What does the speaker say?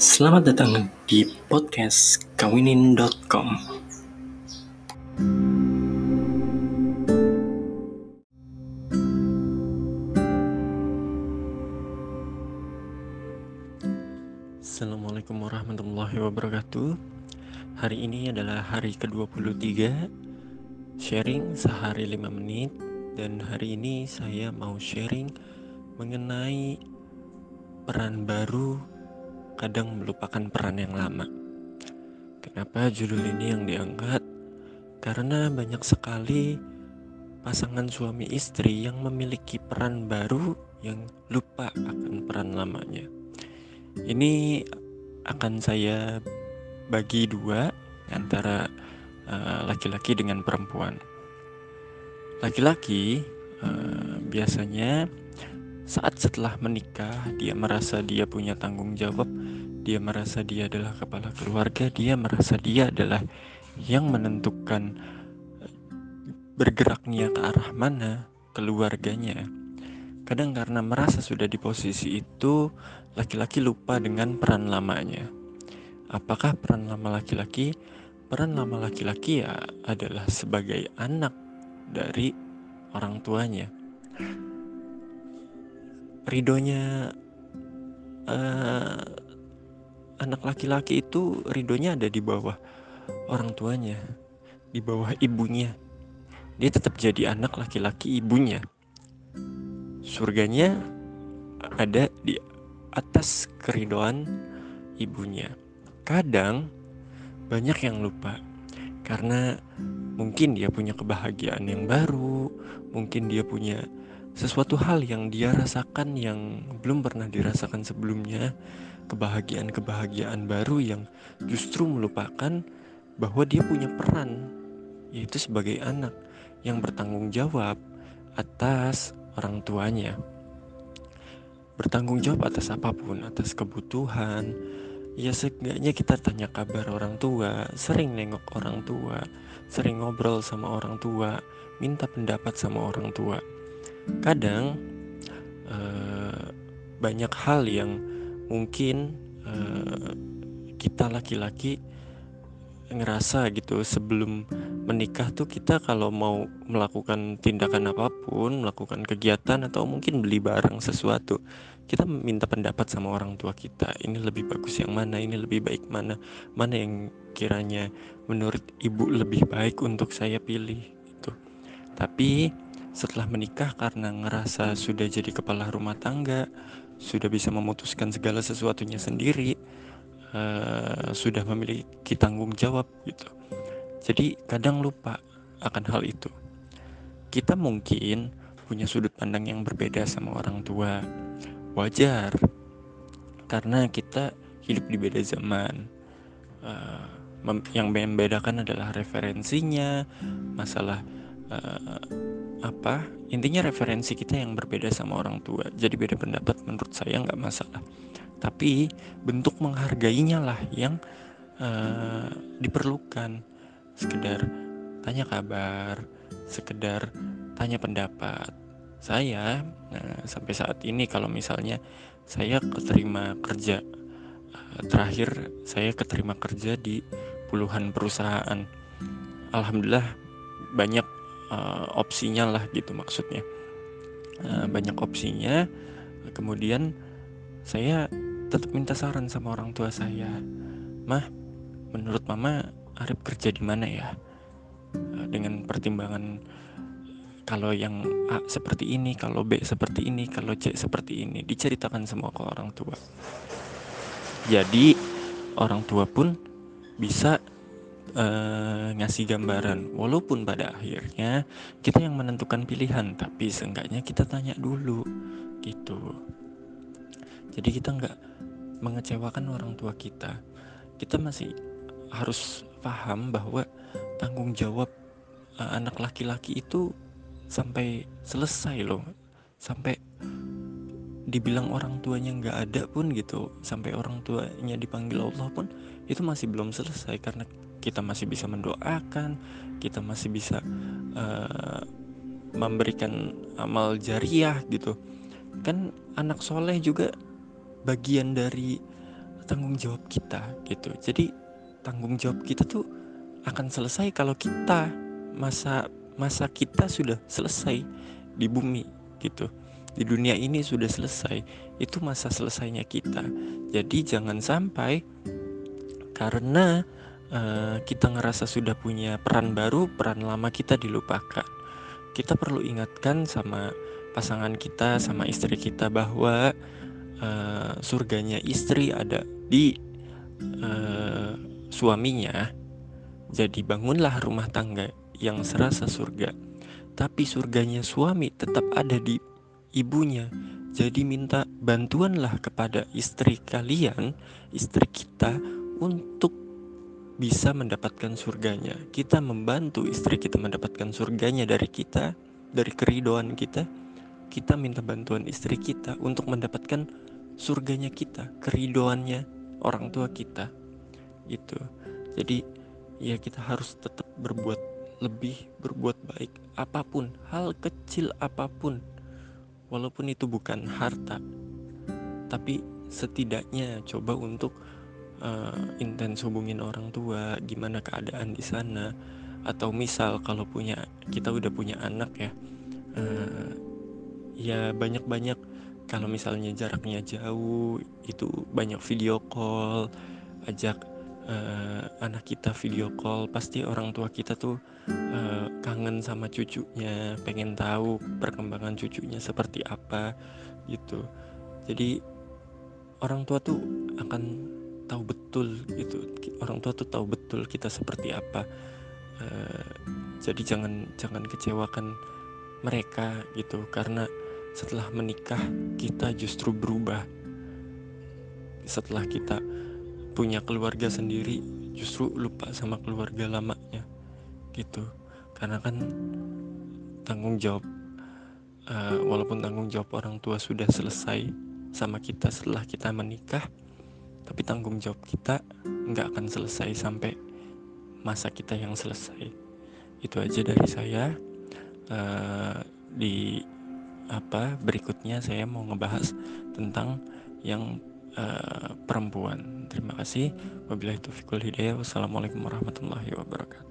Selamat datang di podcast kawinin.com. Assalamualaikum warahmatullahi wabarakatuh. Hari ini adalah hari ke-23 sharing sehari 5 menit dan hari ini saya mau sharing mengenai peran baru kadang melupakan peran yang lama. Kenapa judul ini yang diangkat? Karena banyak sekali pasangan suami istri yang memiliki peran baru yang lupa akan peran lamanya. Ini akan saya bagi dua antara eh, laki-laki uh, dengan perempuan. Laki-laki uh, biasanya saat setelah menikah dia merasa dia punya tanggung jawab dia merasa dia adalah kepala keluarga, dia merasa dia adalah yang menentukan eh, bergeraknya ke arah mana keluarganya. Kadang karena merasa sudah di posisi itu, laki-laki lupa dengan peran lamanya. Apakah peran lama laki-laki? Peran lama laki-laki ya adalah sebagai anak dari orang tuanya. Ridonya uh, anak laki-laki itu ridhonya ada di bawah orang tuanya, di bawah ibunya. Dia tetap jadi anak laki-laki ibunya. Surganya ada di atas keridoan ibunya. Kadang banyak yang lupa karena mungkin dia punya kebahagiaan yang baru, mungkin dia punya sesuatu hal yang dia rasakan yang belum pernah dirasakan sebelumnya kebahagiaan-kebahagiaan baru yang justru melupakan bahwa dia punya peran yaitu sebagai anak yang bertanggung jawab atas orang tuanya. Bertanggung jawab atas apa pun, atas kebutuhan. Ya seenggaknya kita tanya kabar orang tua, sering nengok orang tua, sering ngobrol sama orang tua, minta pendapat sama orang tua. Kadang uh, banyak hal yang mungkin uh, kita laki-laki ngerasa gitu sebelum menikah tuh kita kalau mau melakukan tindakan apa pun, melakukan kegiatan atau mungkin beli barang sesuatu, kita minta pendapat sama orang tua kita. Ini lebih bagus yang mana, ini lebih baik mana, mana yang kiranya menurut ibu lebih baik untuk saya pilih itu. Tapi setelah menikah karena ngerasa sudah jadi kepala rumah tangga, sudah bisa memutuskan segala sesuatunya sendiri, uh, sudah memiliki tanggung jawab gitu. Jadi kadang lupa akan hal itu. Kita mungkin punya sudut pandang yang berbeda sama orang tua. Wajar. Karena kita hidup di beda zaman. Uh, yang membedakan adalah referensinya, masalah uh, apa intinya referensi kita yang berbeda sama orang tua. Jadi beda pendapat menurut saya nggak masalah. Tapi bentuk menghargainya lah yang uh, diperlukan. Sekedar tanya kabar sekedar tanya pendapat. Saya nah, sampai saat ini kalau misalnya saya keterima kerja uh, terakhir saya keterima kerja di puluhan perusahaan. Alhamdulillah banyak uh, opsinya lah gitu maksudnya. Uh, banyak opsinya. Kemudian saya tetap minta saran sama orang tua saya mah menurut mama Arif kerja di mana ya? Uh, dengan pertimbangan kalau yang A seperti ini, kalau B seperti ini, kalau C seperti ini, diceritakan semua ke orang tua. Jadi orang tua pun bisa uh, ngasih gambaran. Walaupun pada akhirnya kita yang menentukan pilihan tapi seenggaknya kita tanya dulu gitu. Jadi kita nggak mengecewakan orang tua kita. Kita masih harus paham bahwa tanggung jawab uh, anak laki-laki itu sampai selesai loh sampai dibilang orang tuanya nggak ada pun gitu sampai orang tuanya dipanggil Allah pun itu masih belum selesai karena kita masih bisa mendoakan, kita masih bisa uh, memberikan amal jariah gitu. Kan anak soleh juga bagian dari tanggung jawab kita gitu. Jadi tanggung jawab kita tuh akan selesai kalau kita masa masa kita sudah selesai di bumi gitu di dunia ini sudah selesai itu masa selesainya kita. Jadi jangan sampai karena uh, kita ngerasa sudah punya peran baru peran lama kita dilupakan. Kita perlu ingatkan sama pasangan kita sama istri kita bahwa uh, surganya istri ada di uh, suaminya. Jadi bangunlah rumah tangga yang serasa surga. Tapi surganya suami tetap ada di ibunya jadi minta bantuanlah kepada istri kalian istri kita untuk bisa mendapatkan surganya kita membantu istri kita mendapatkan surganya dari kita dari keridoan kita kita minta bantuan istri kita untuk mendapatkan surganya kita, keridoannya orang tua kita. Itu. Jadi ya kita harus tetap berbuat lebih, berbuat baik apa pun, hal kecil apa pun. Walaupun itu bukan harta. Tapi setidaknya coba untuk uh, intens hubungin orang tua, gimana keadaan di sana atau misal kalau punya kita udah punya anak ya uh, ya banyak-banyak kalau misalnya jaraknya jauh itu banyak video call ajak uh, anak kita video call pasti orang tua kita tuh uh, kangen sama cucunya pengen tahu perkembangan cucunya seperti apa gitu. Jadi orang tua tuh akan tahu betul gitu. Orang tua tuh tahu betul kita seperti apa. Uh, jadi jangan jangan kecewakan mereka gitu. Karena setelah menikah kita justru berubah. Setelah kita punya keluarga sendiri justru lupa sama keluarga lamanya gitu. Karena kan tanggung jawab uh, walaupun tanggung jawab orang tua sudah selesai sama kita setelah kita menikah tapi tanggung jawab kita nggak akan selesai sampai masa kita yang selesai. Itu aja dari saya. Uh, di apa berikutnya saya mau ngebahas tentang yang uh, perempuan. Terima kasih. Wabillahi taufiq hidayah. Wassalamualaikum warahmatullahi wabarakatuh.